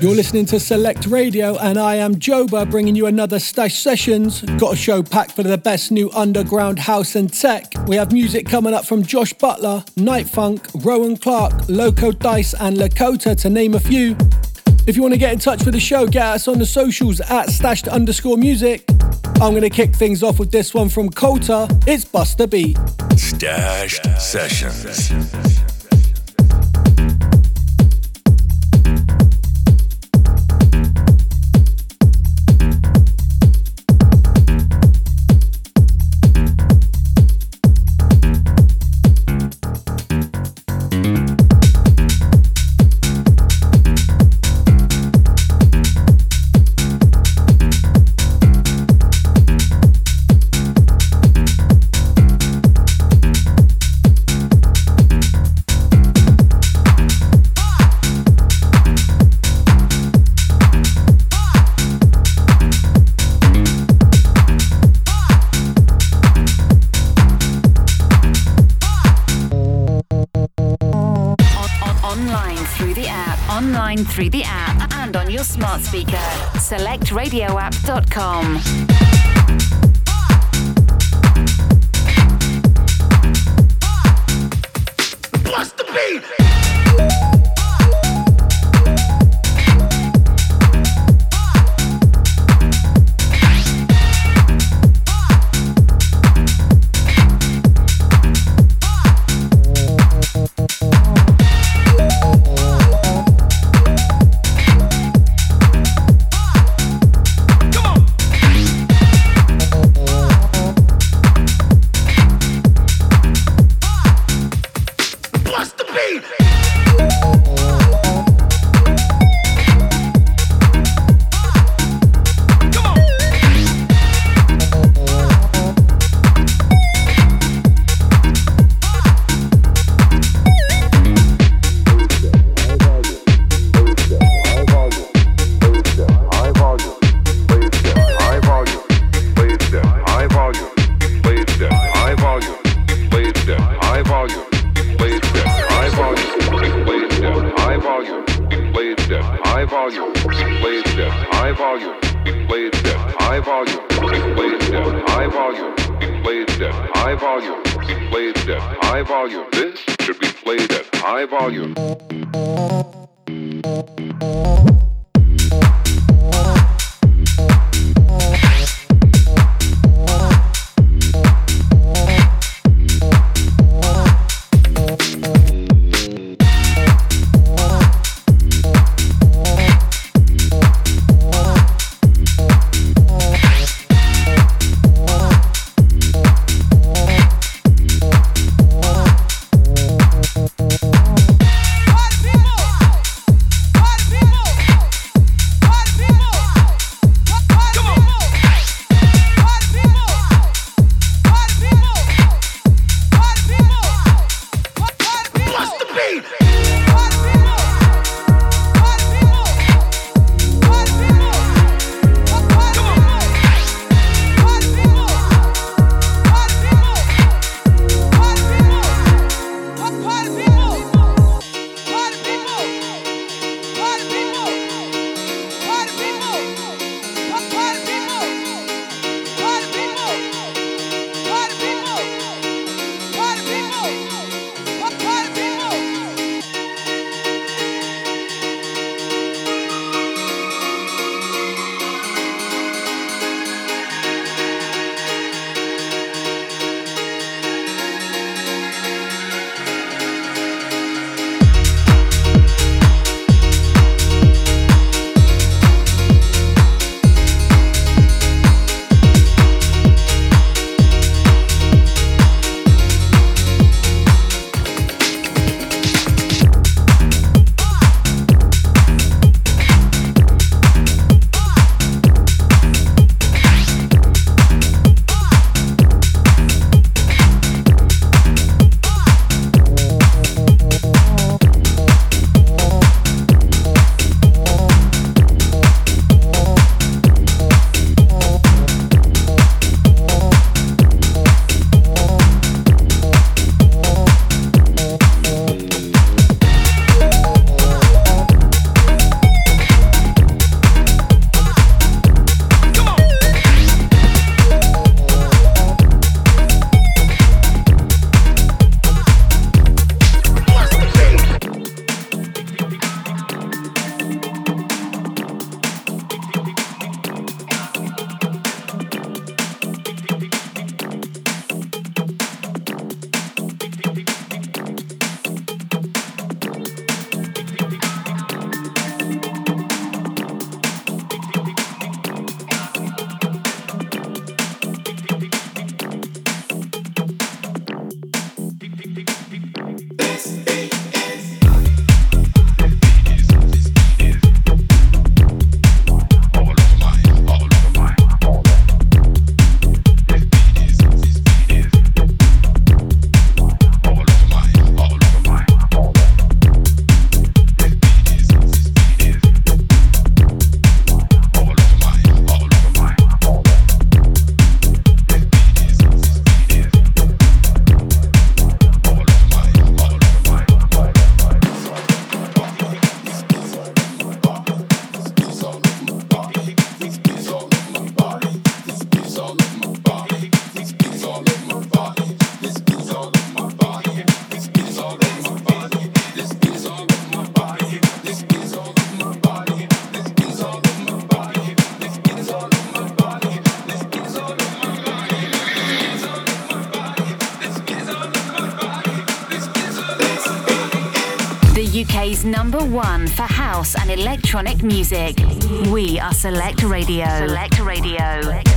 You're listening to Select Radio, and I am Joba bringing you another Stashed Sessions. Got a show packed for the best new underground house and tech. We have music coming up from Josh Butler, Night Funk, Rowen Clark, Loco Dice, and Lekota, to name a few. If you want to get in touch with the show, get us on the socials at stashed underscore music. I'm going to kick things off with this one from Kolter. It's Bust a Beat. Stashed Sessions. through SelectRadioApp.com. house and electronic music. We are Select Radio. Select Radio.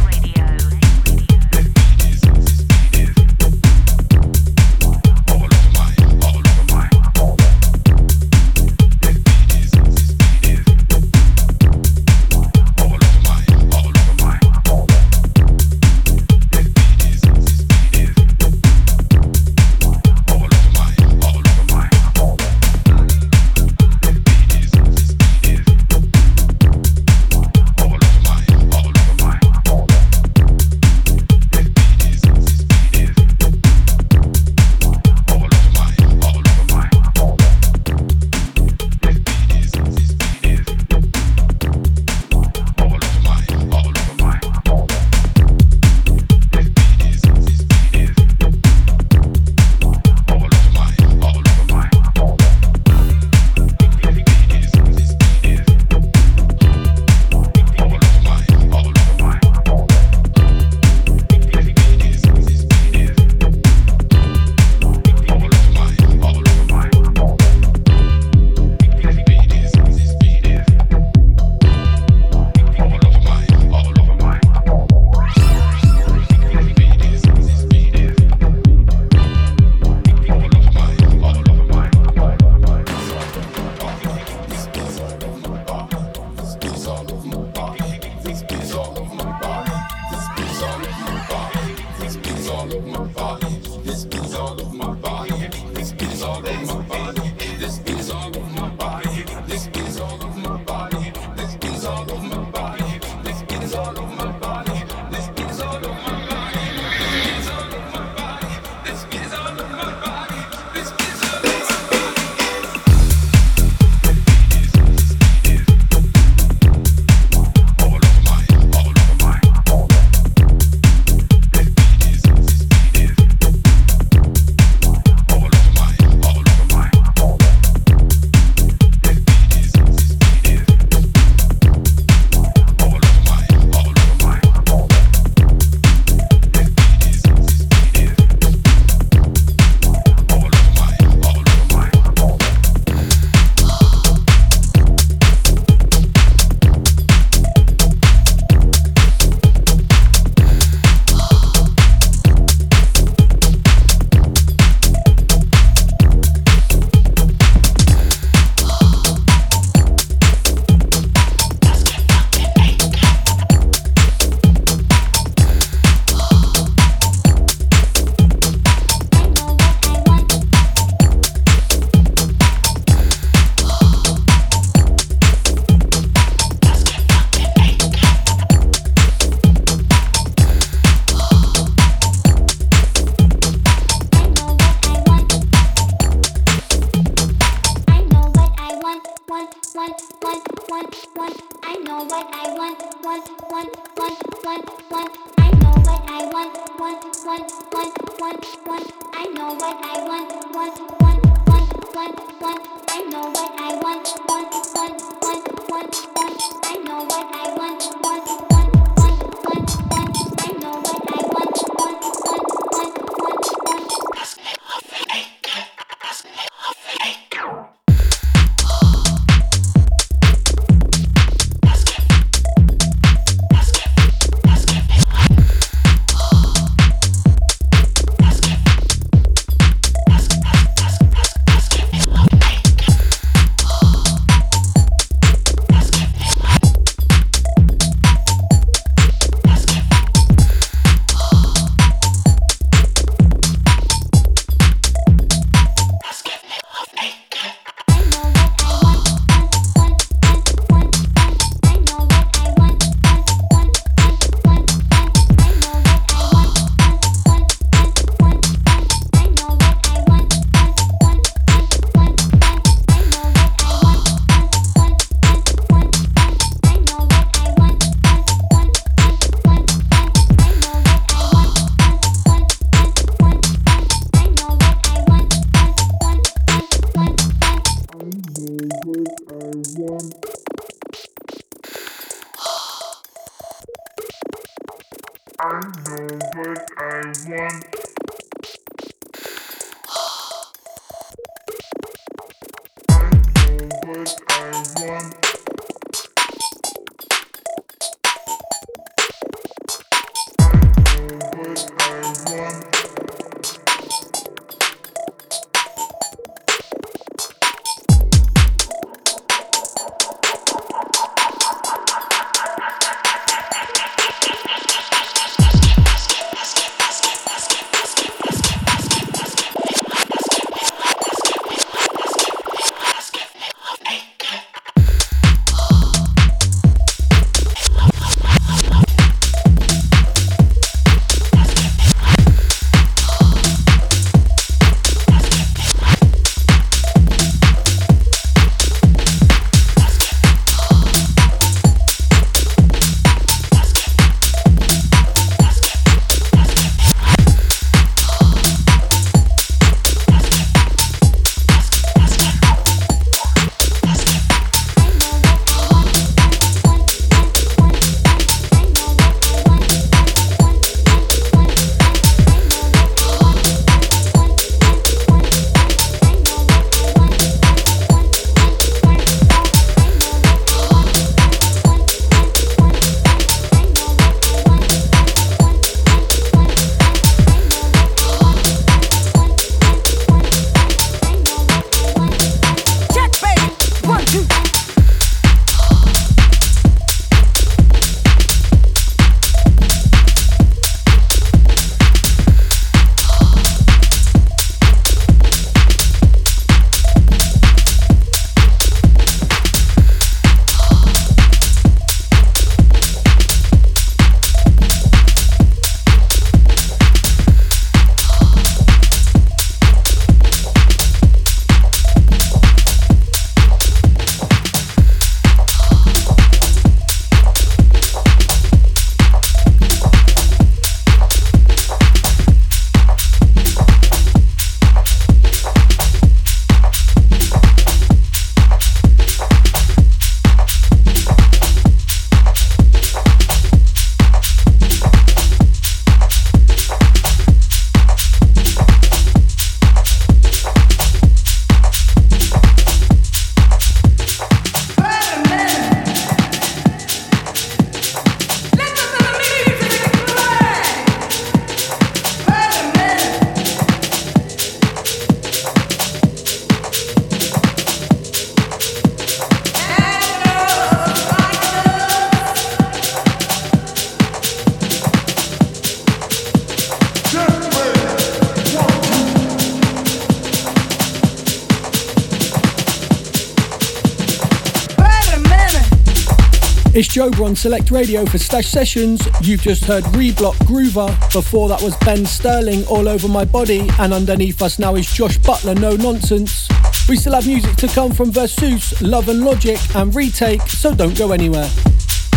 Joba on Select Radio for Stashed Sessions. You've just heard Reblok Groover. Before that was Ben Sterling, All Over My Body. And underneath us now is Josh Butler, No Nonsense. We still have music to come from Versus, Love and Logic, and Rettake, so don't go anywhere.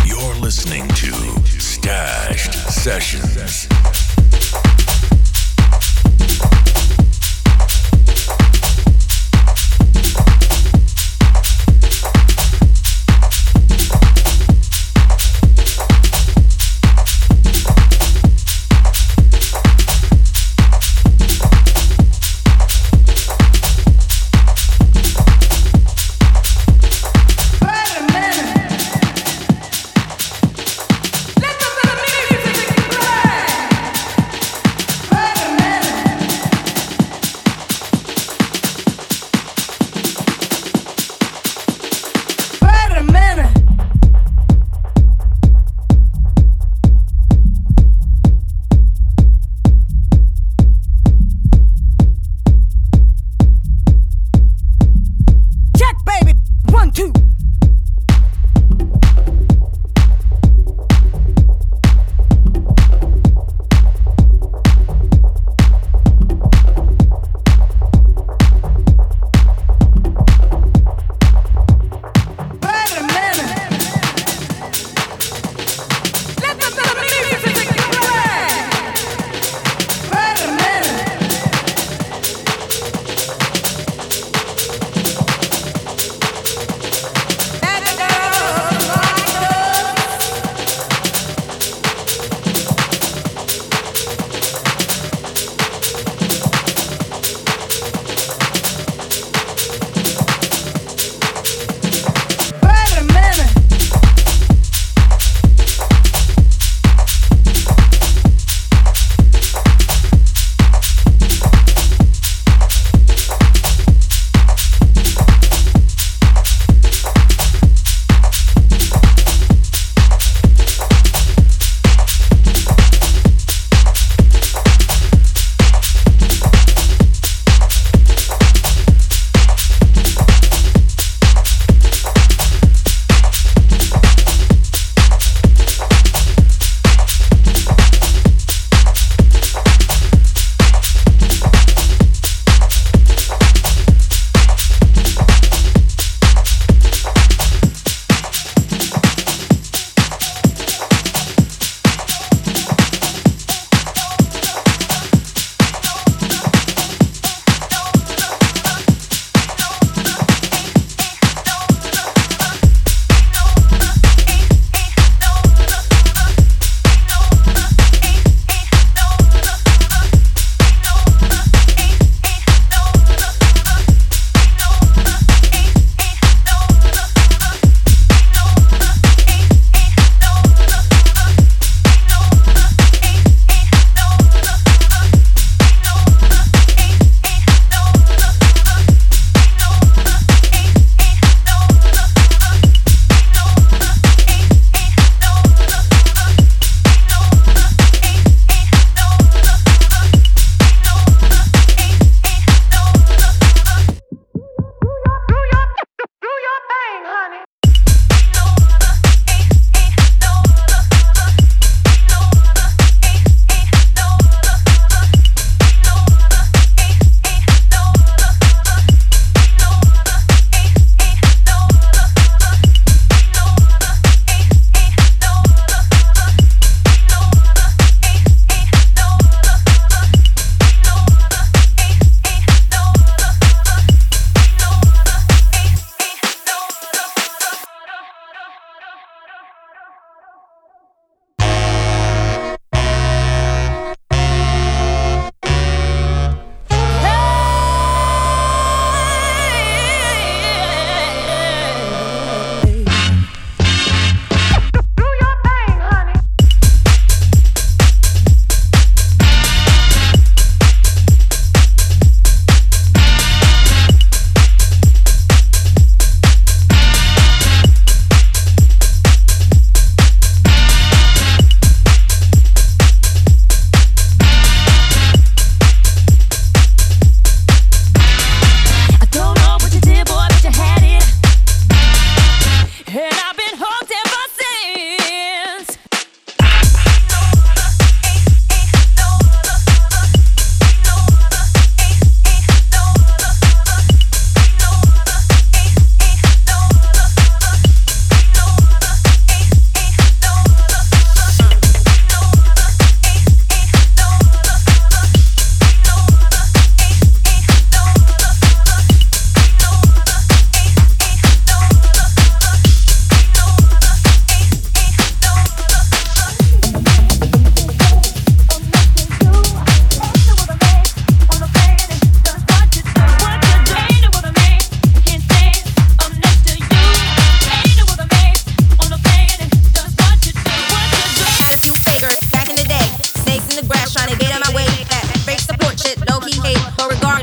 You're listening to Stashed Sessions.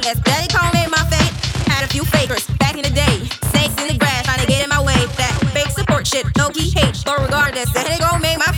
My fate. Had a few fakers back in the day. Snakes in the grass, to get in my way. That fake support shit, no key hate. But regardless, that they gon' make my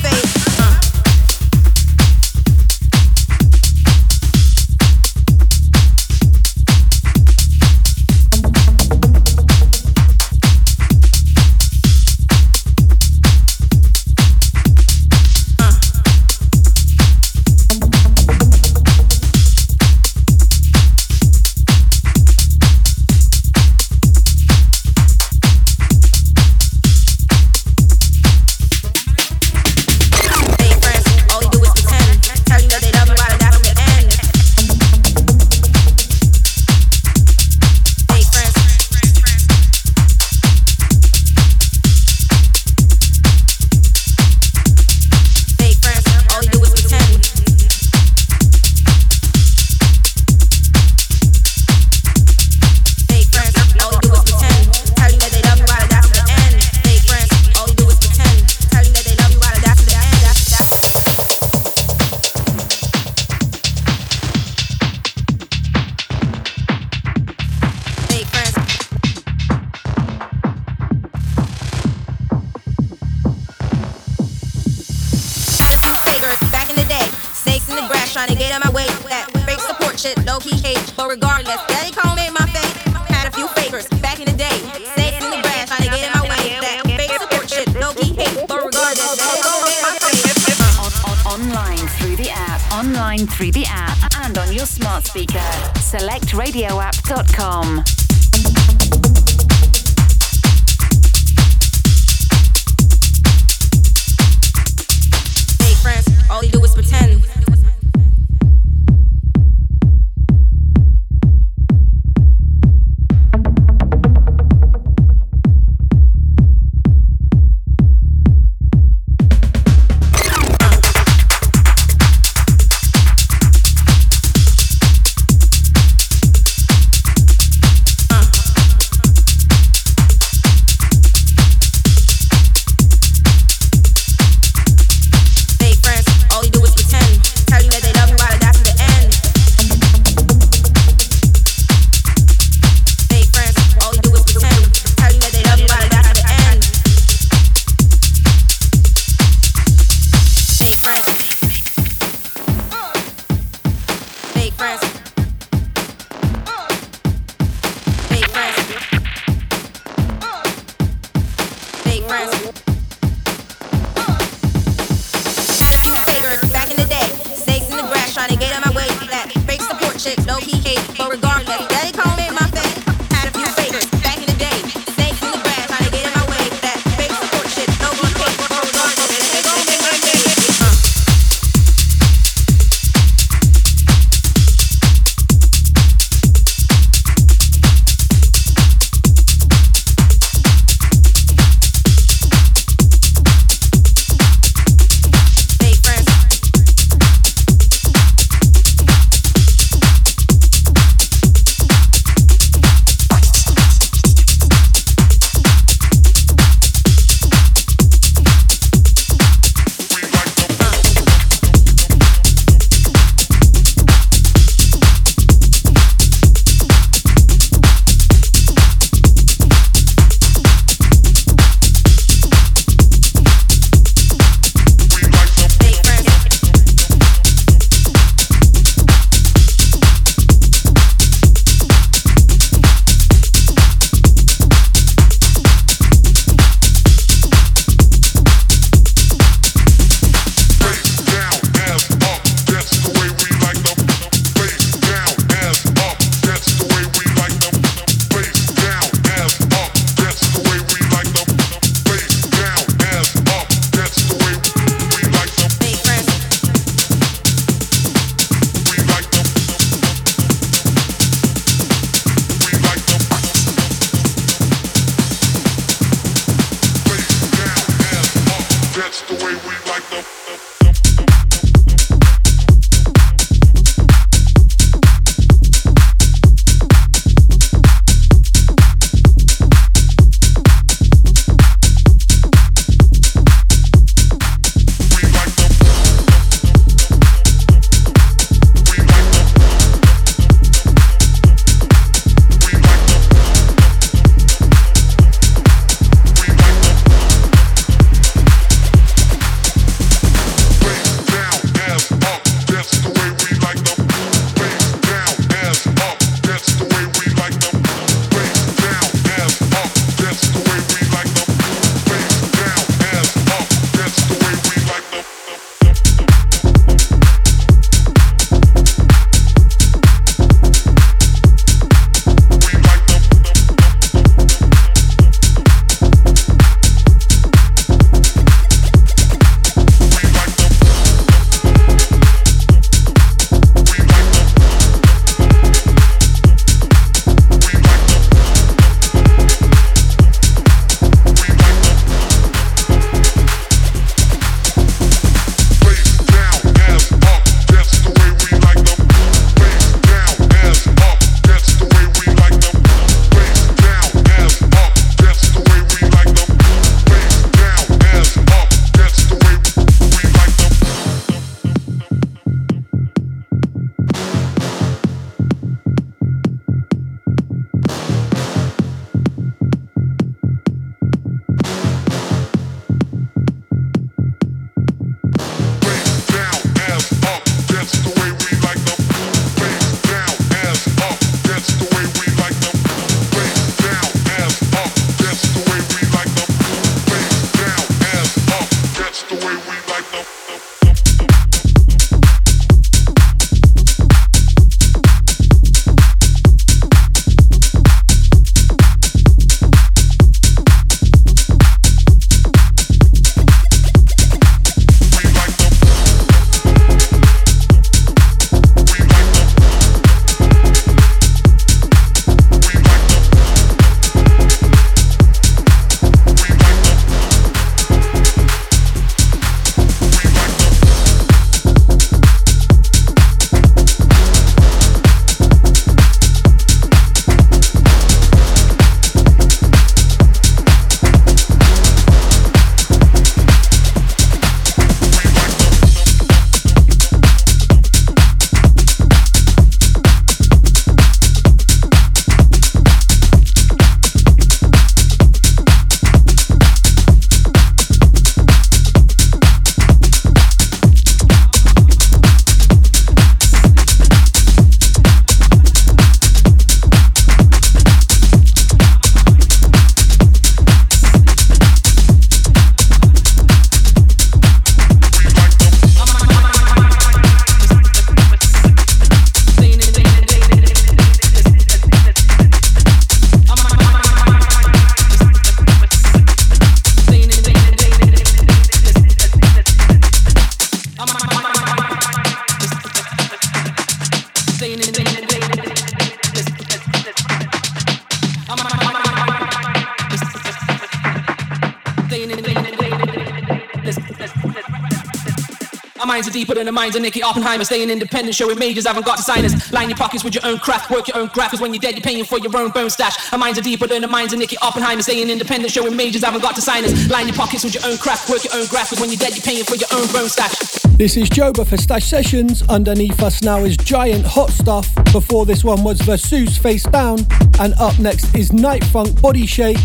minds are deeper than the minds of Nicky Oppenheimer. Staying independent, showing majors haven't got designers. Line your pockets with your own craft, work your own graph. Cause when you're dead, you're paying for your own bone stash. Our minds are deeper than the minds of Nicky Oppenheimer. Staying independent, showing majors haven't got designers. Line your pockets with your own craft, work your own graph. Cause when you're dead, you're paying for your own bone stash. This is Joba for Stashed Sessions. Underneath us now is Giant Hot Stuff. Before this one was Versus Face Down. And up next is NightFunk Body Shake.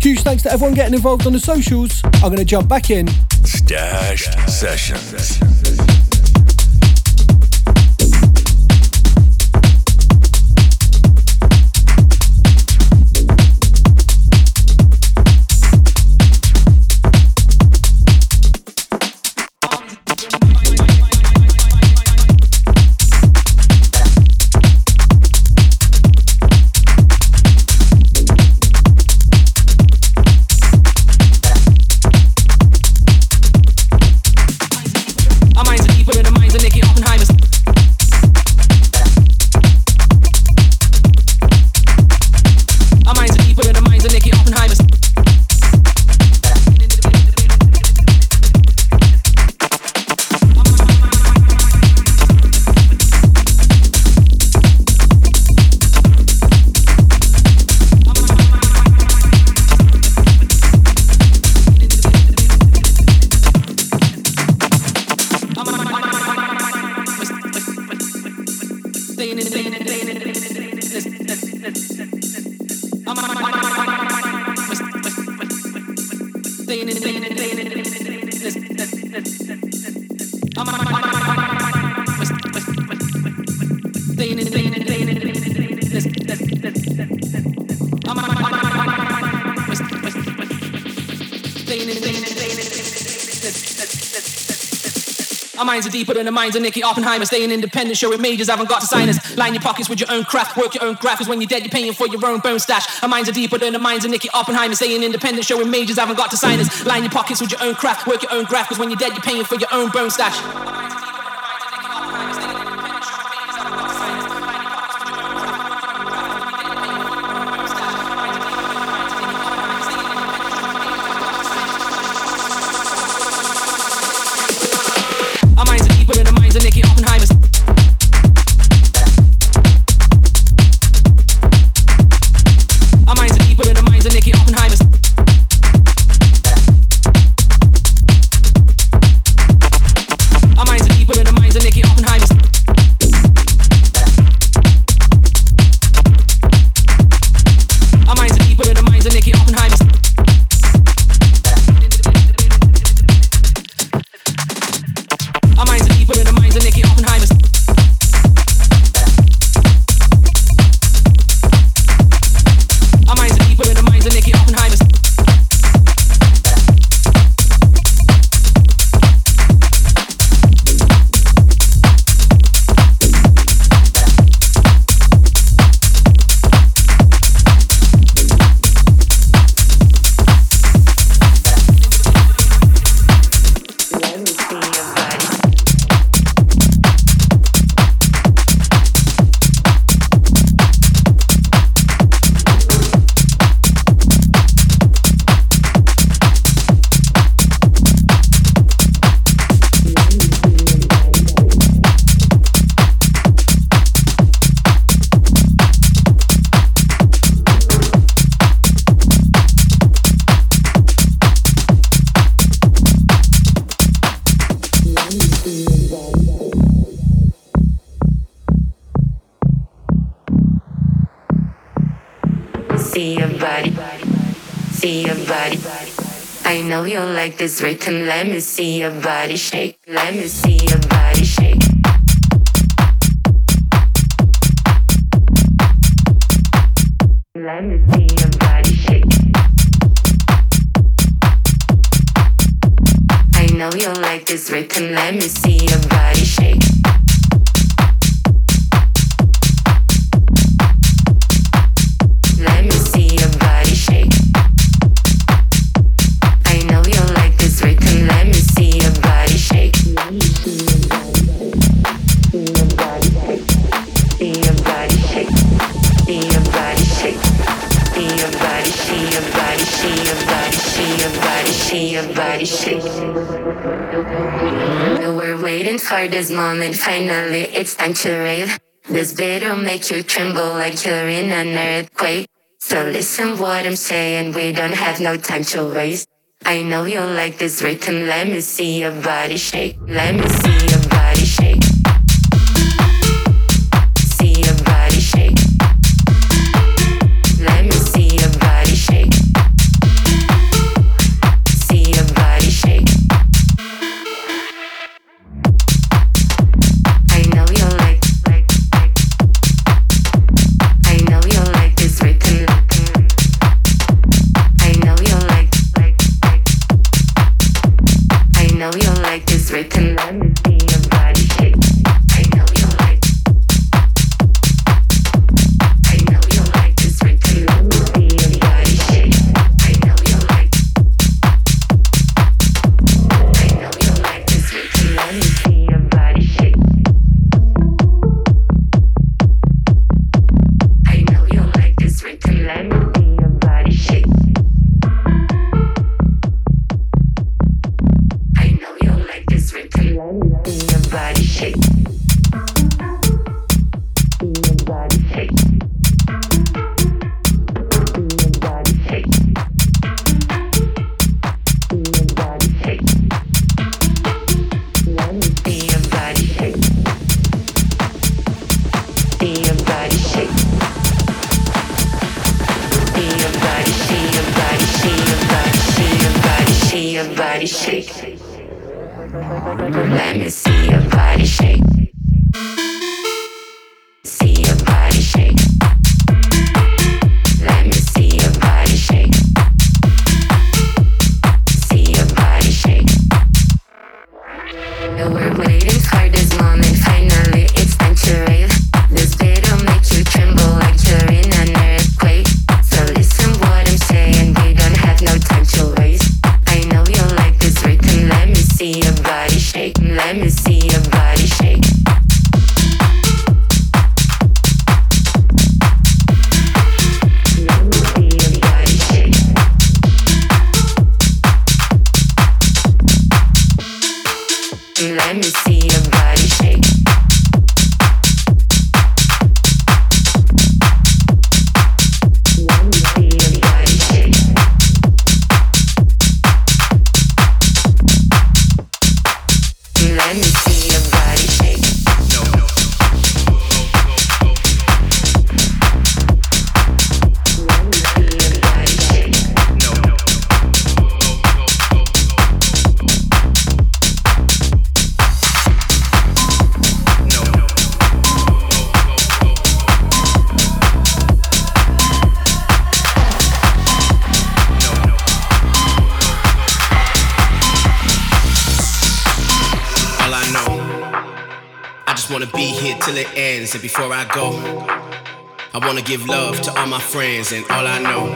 Huge thanks to everyone getting involved on the socials. I'm going to jump back in. Stashed Sessions. Deeper than the minds of Nicky Oppenheimer. Staying independent, showing majors haven't got designers. Line your pockets with your own craft, work your own graph. Cause when you're dead, you're paying for your own bone stash. Our minds are deeper than the minds of Nicky Oppenheimer. Staying independent, showing majors haven't got designers. Line your pockets with your own craft, work your own graph. Cause when you're dead, you're paying for your own bone stash. This rhythm. Let me see your body shake. Let me see body shake. your body, shake. We were waiting for this moment, finally it's time to rave. This beat'll make you tremble like you're in an earthquake. So listen what I'm saying, we don't have no time to waste. I know you like this rhythm, let me see your body shake. Let me see your body shake. Let me see your body shake. Before I go, I wanna give love to all my friends and all I know.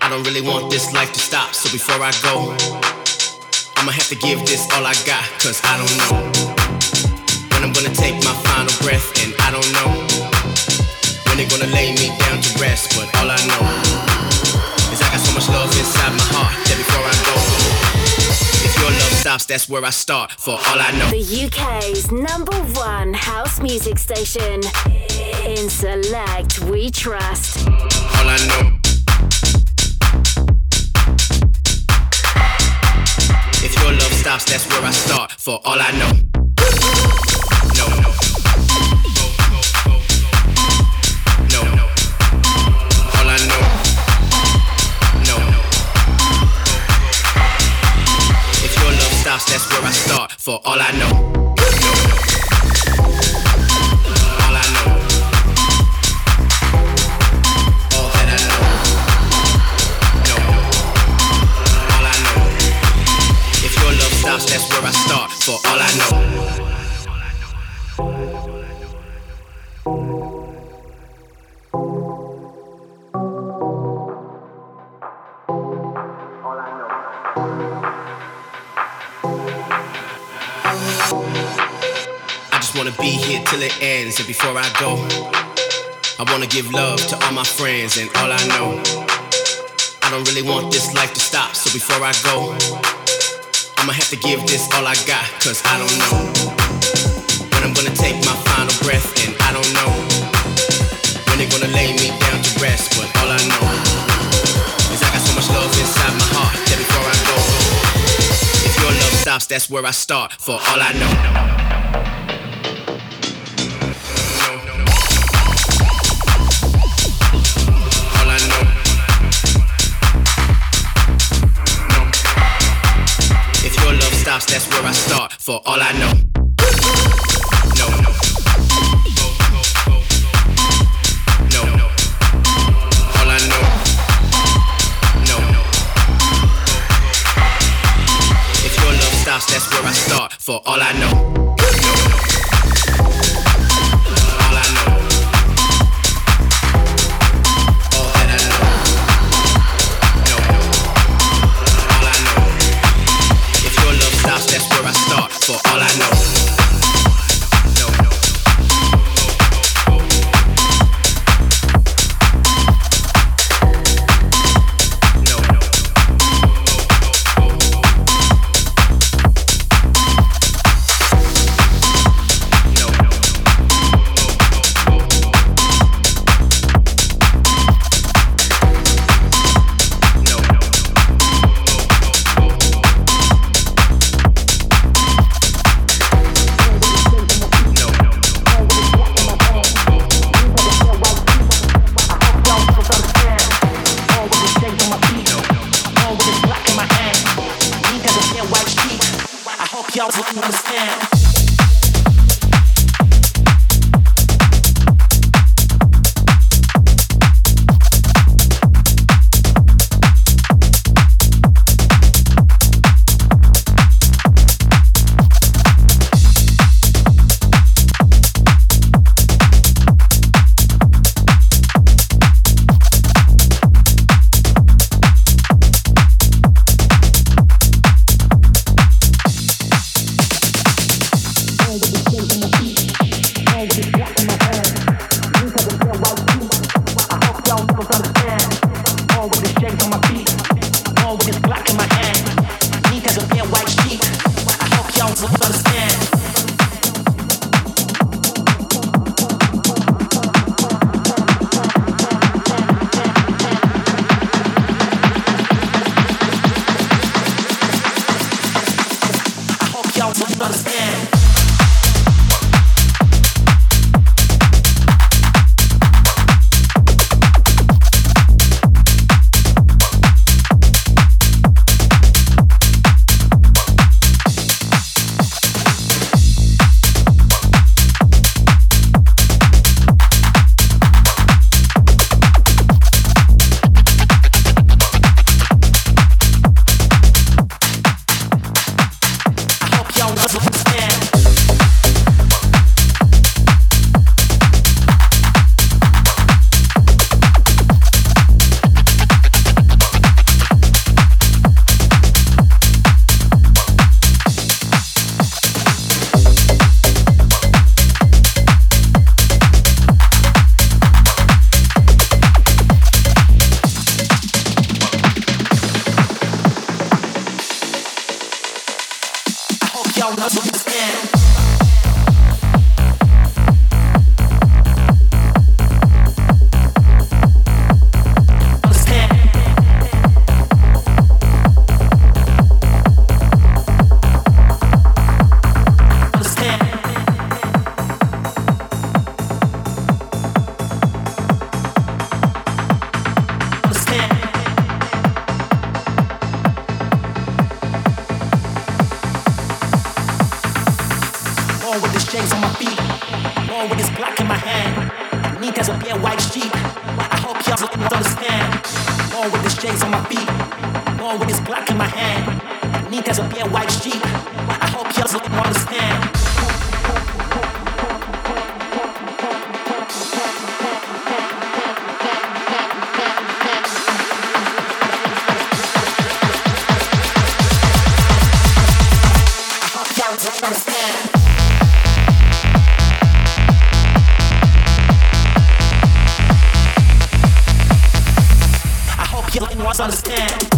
I don't really want this life to stop, so before I go, I'ma have to give this all I got, cause I don't know when I'm gonna take my final breath, and I don't know stops, that's where I start, for all I know. The UK's number one house music station. In Select, we trust. all I know. If your love stops, that's where I start. For all I know. That's where I start. For all I know. All I know. All that I know. No. All I know. If your love stops, that's where I start. For all I know. Till it ends, and before I go, I wanna give love to all my friends and all I know. I don't really want this life to stop, so before I go, I'ma have to give this all I got, cause I don't know when I'm gonna take my final breath, and I don't know when they're gonna lay me down to rest. But all I know is I got so much love inside my heart that before I go, if your love stops, that's where I start. For all I know. Stops, that's where I start. For all I know. No, no. No, no. All I know. No, no. If your love stops, that's where I start. For all I know. Born with these chains on my feet, born with this Glock in my hand. I need as a bare white sheep. I hope y'all can understand. Born with these chains on my feet, born with this Glock in my hand. I need as a bare white sheep. I hope y'all can understand. Understand.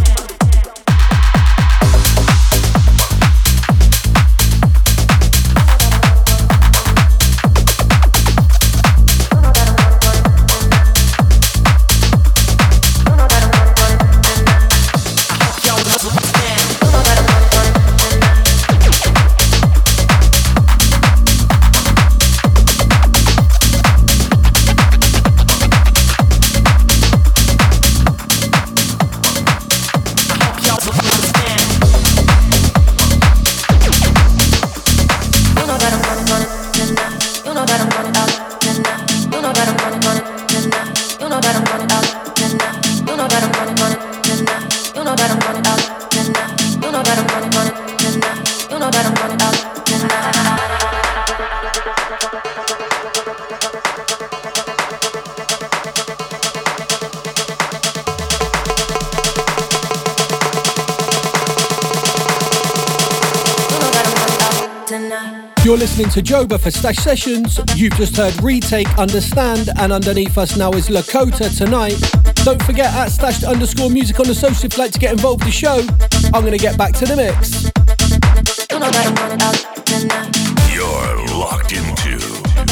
To Joba for Stashed Sessions. You've just heard Rettake, Understand, and underneath us now is Lekota tonight. Don't forget at stashed underscore music on the social if you'd like to get involved with the show. I'm going to get back to the mix. You're locked into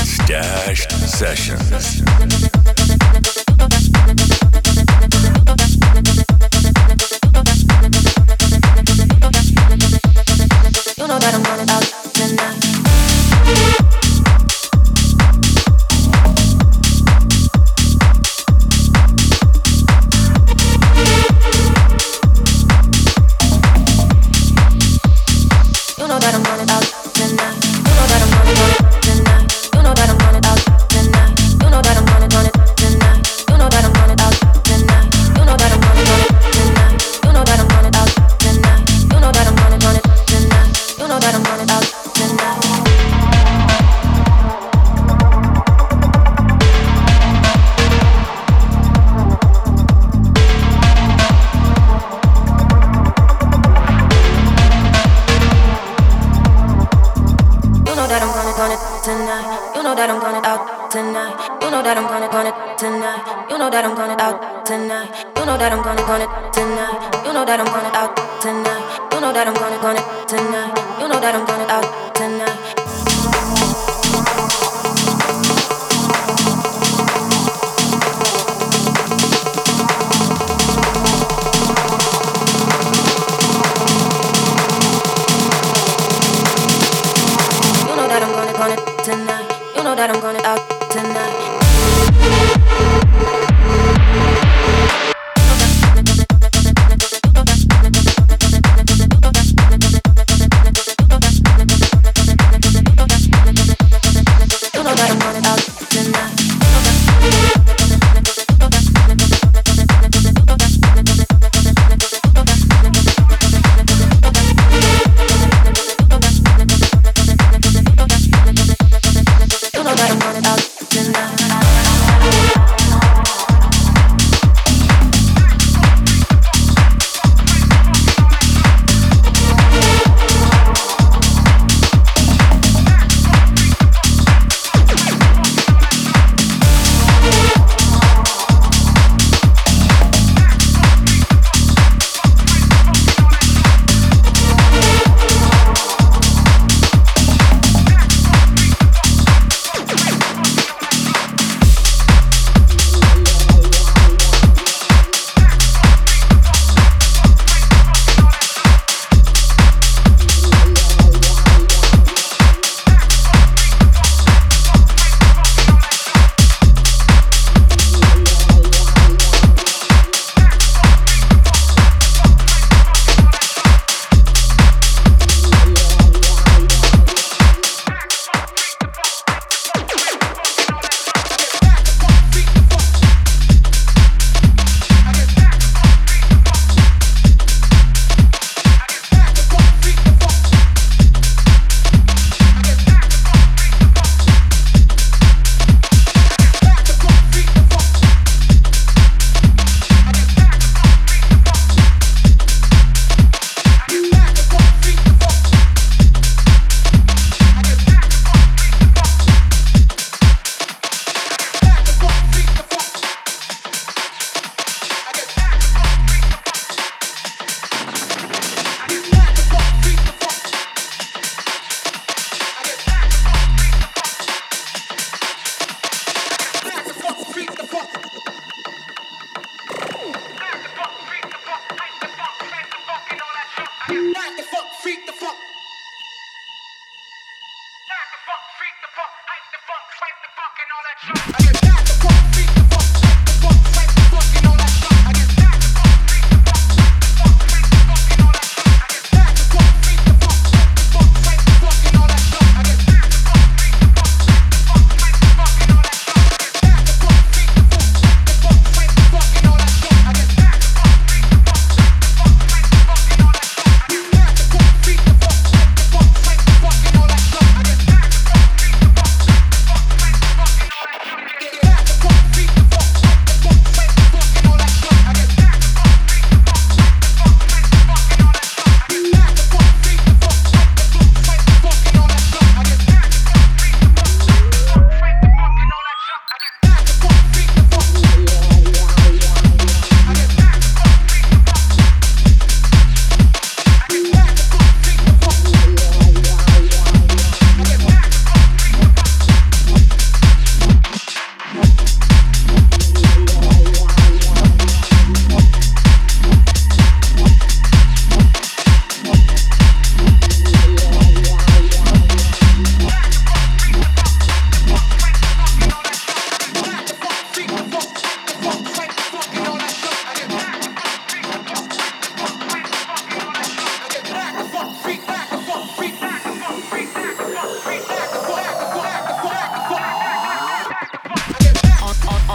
Stashed Sessions.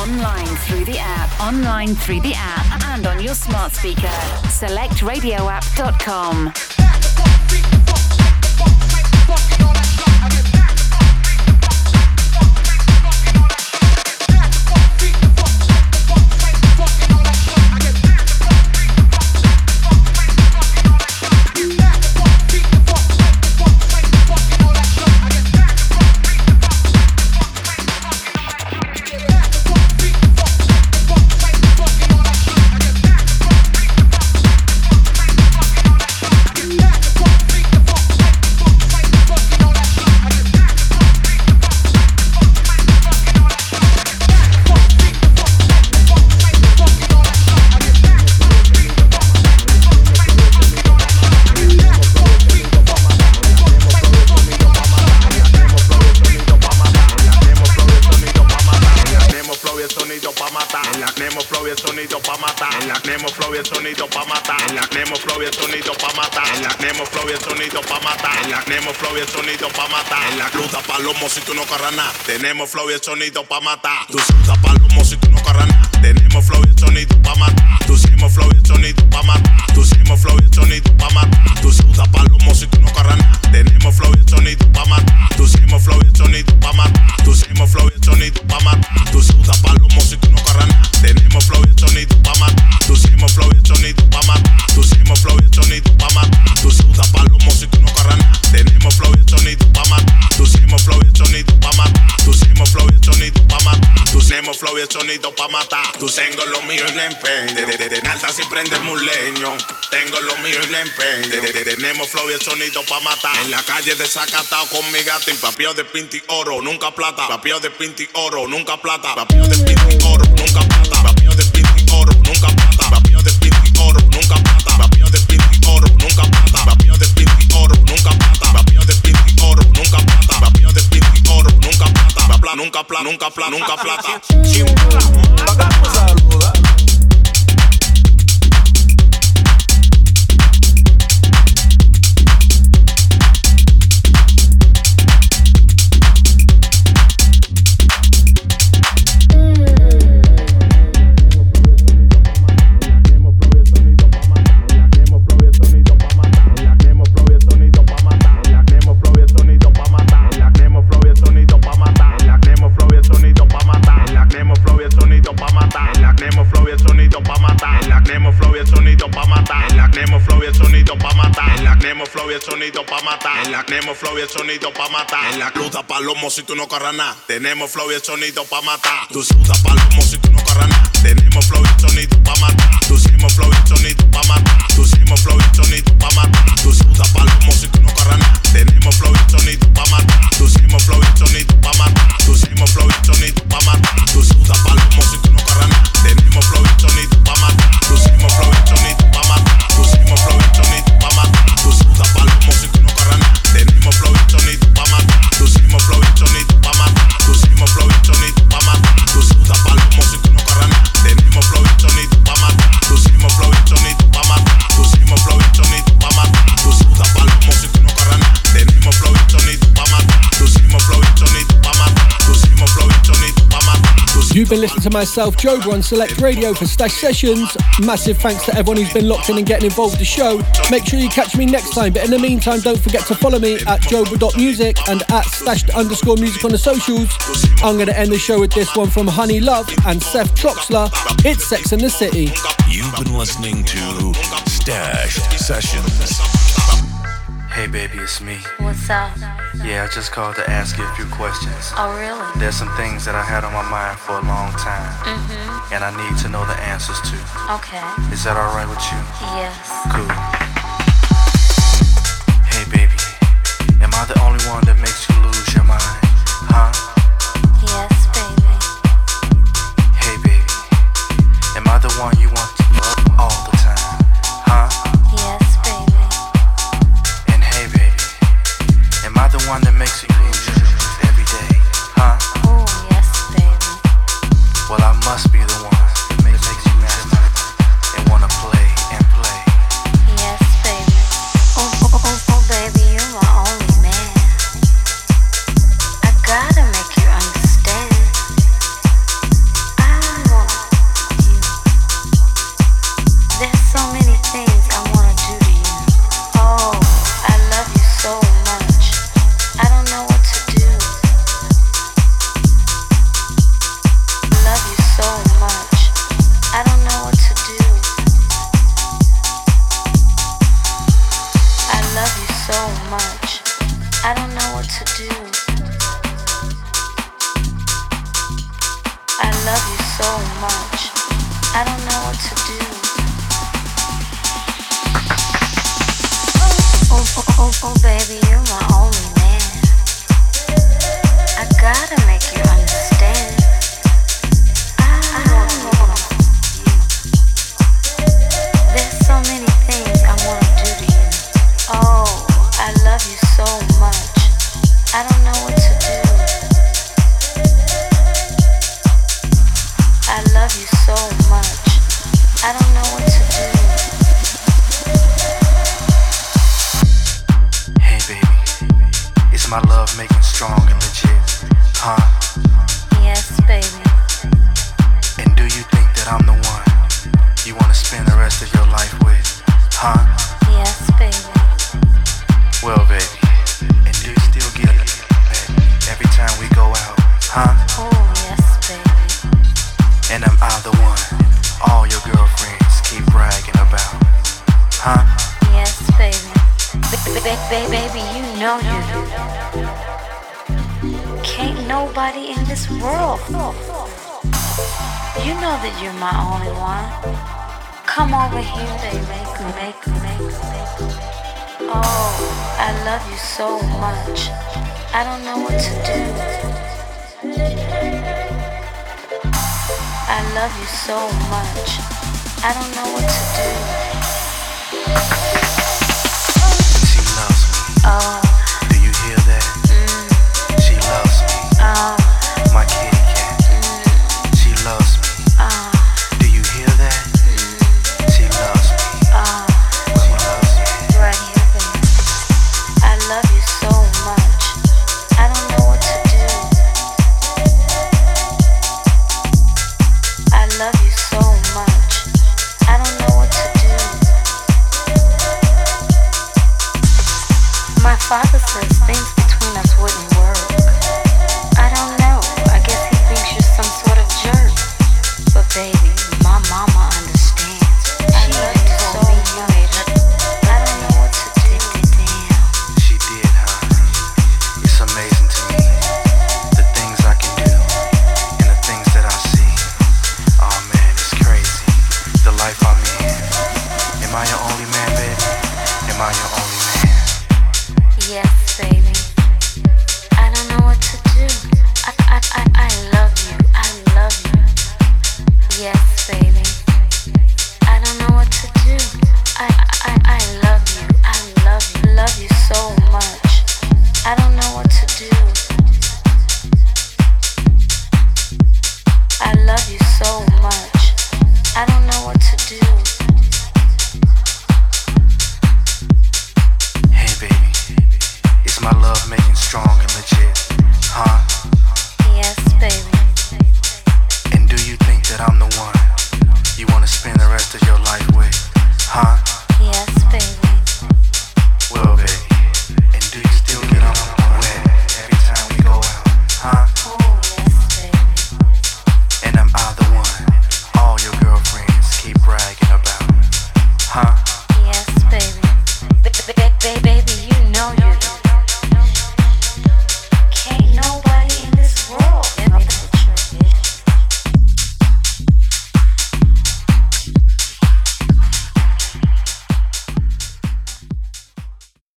Online through the app, online through the app, and on your smart speaker. SelectRadioApp.com. si tú no corras nada. Tenemos flow y el sonido pa' matar. Tú sueltas palomo si tú no corras nada. Tenemos flow y el sonido pa' matar. Tú hicimos flow y el sonido pa' matar. Tú hicimos flow y el sonido Tengo lo mío y le empeño. De, tenemos flow y el sonido pa' matar. En la calle desacatado con mi gato. Papio de pinti oro, nunca plata. Papio de pinti oro, nunca plata. Papio de pinti oro, nunca plata. Papio de pinti oro, nunca plata. Papio de pinti oro, nunca plata. Papio de pinti oro, nunca plata. Papio de pinti oro, nunca plata. Papio de pinti oro, nunca plata. Papio de pinti oro, nunca plata. Nunca plata, nunca plata, nunca plata. Vamos a saludar. Tenemos flow y el sonido pa' matar. En la cruda palomo si tú no corras nada. Tenemos flow y el sonido pa' matar. Tú sudas palomo si tú no corras nada. Tenemos flow y el sonido pa' matar. Tú hicimos flow y el sonido pa' matar. Tú hicimos flow y el sonido pa' matar. Tú sudas palomo si tú no corras nada. Tenemos flow y el sonido pa' matar. Tú hicimos flow y el sonido pa' matar. Tú hicimos flow y el sonido pa' matar. Tú sudas palomo si tú no corras nada. Tenemos flow y el sonido pa' matar. You've been listening to myself, Joba, on Select Radio for Stashed Sessions. Massive thanks to everyone who's been locked in and getting involved with the show. Make sure you catch me next time, but in the meantime, don't forget to follow me at joba.music and at stashed underscore music on the socials. I'm going to end the show with this one from HoneyLuv and Seth Troxler. It's Sex in the City. You've been listening to Stashed Sessions. Hey baby, it's me. What's up? Yeah, I just called to ask you a few questions. Oh, really? There's some things that I had on my mind for a long time. Mm-hmm. And I need to know the answers to. Okay. Is that alright with you? Yes. Cool. That I'm the one you wanna spend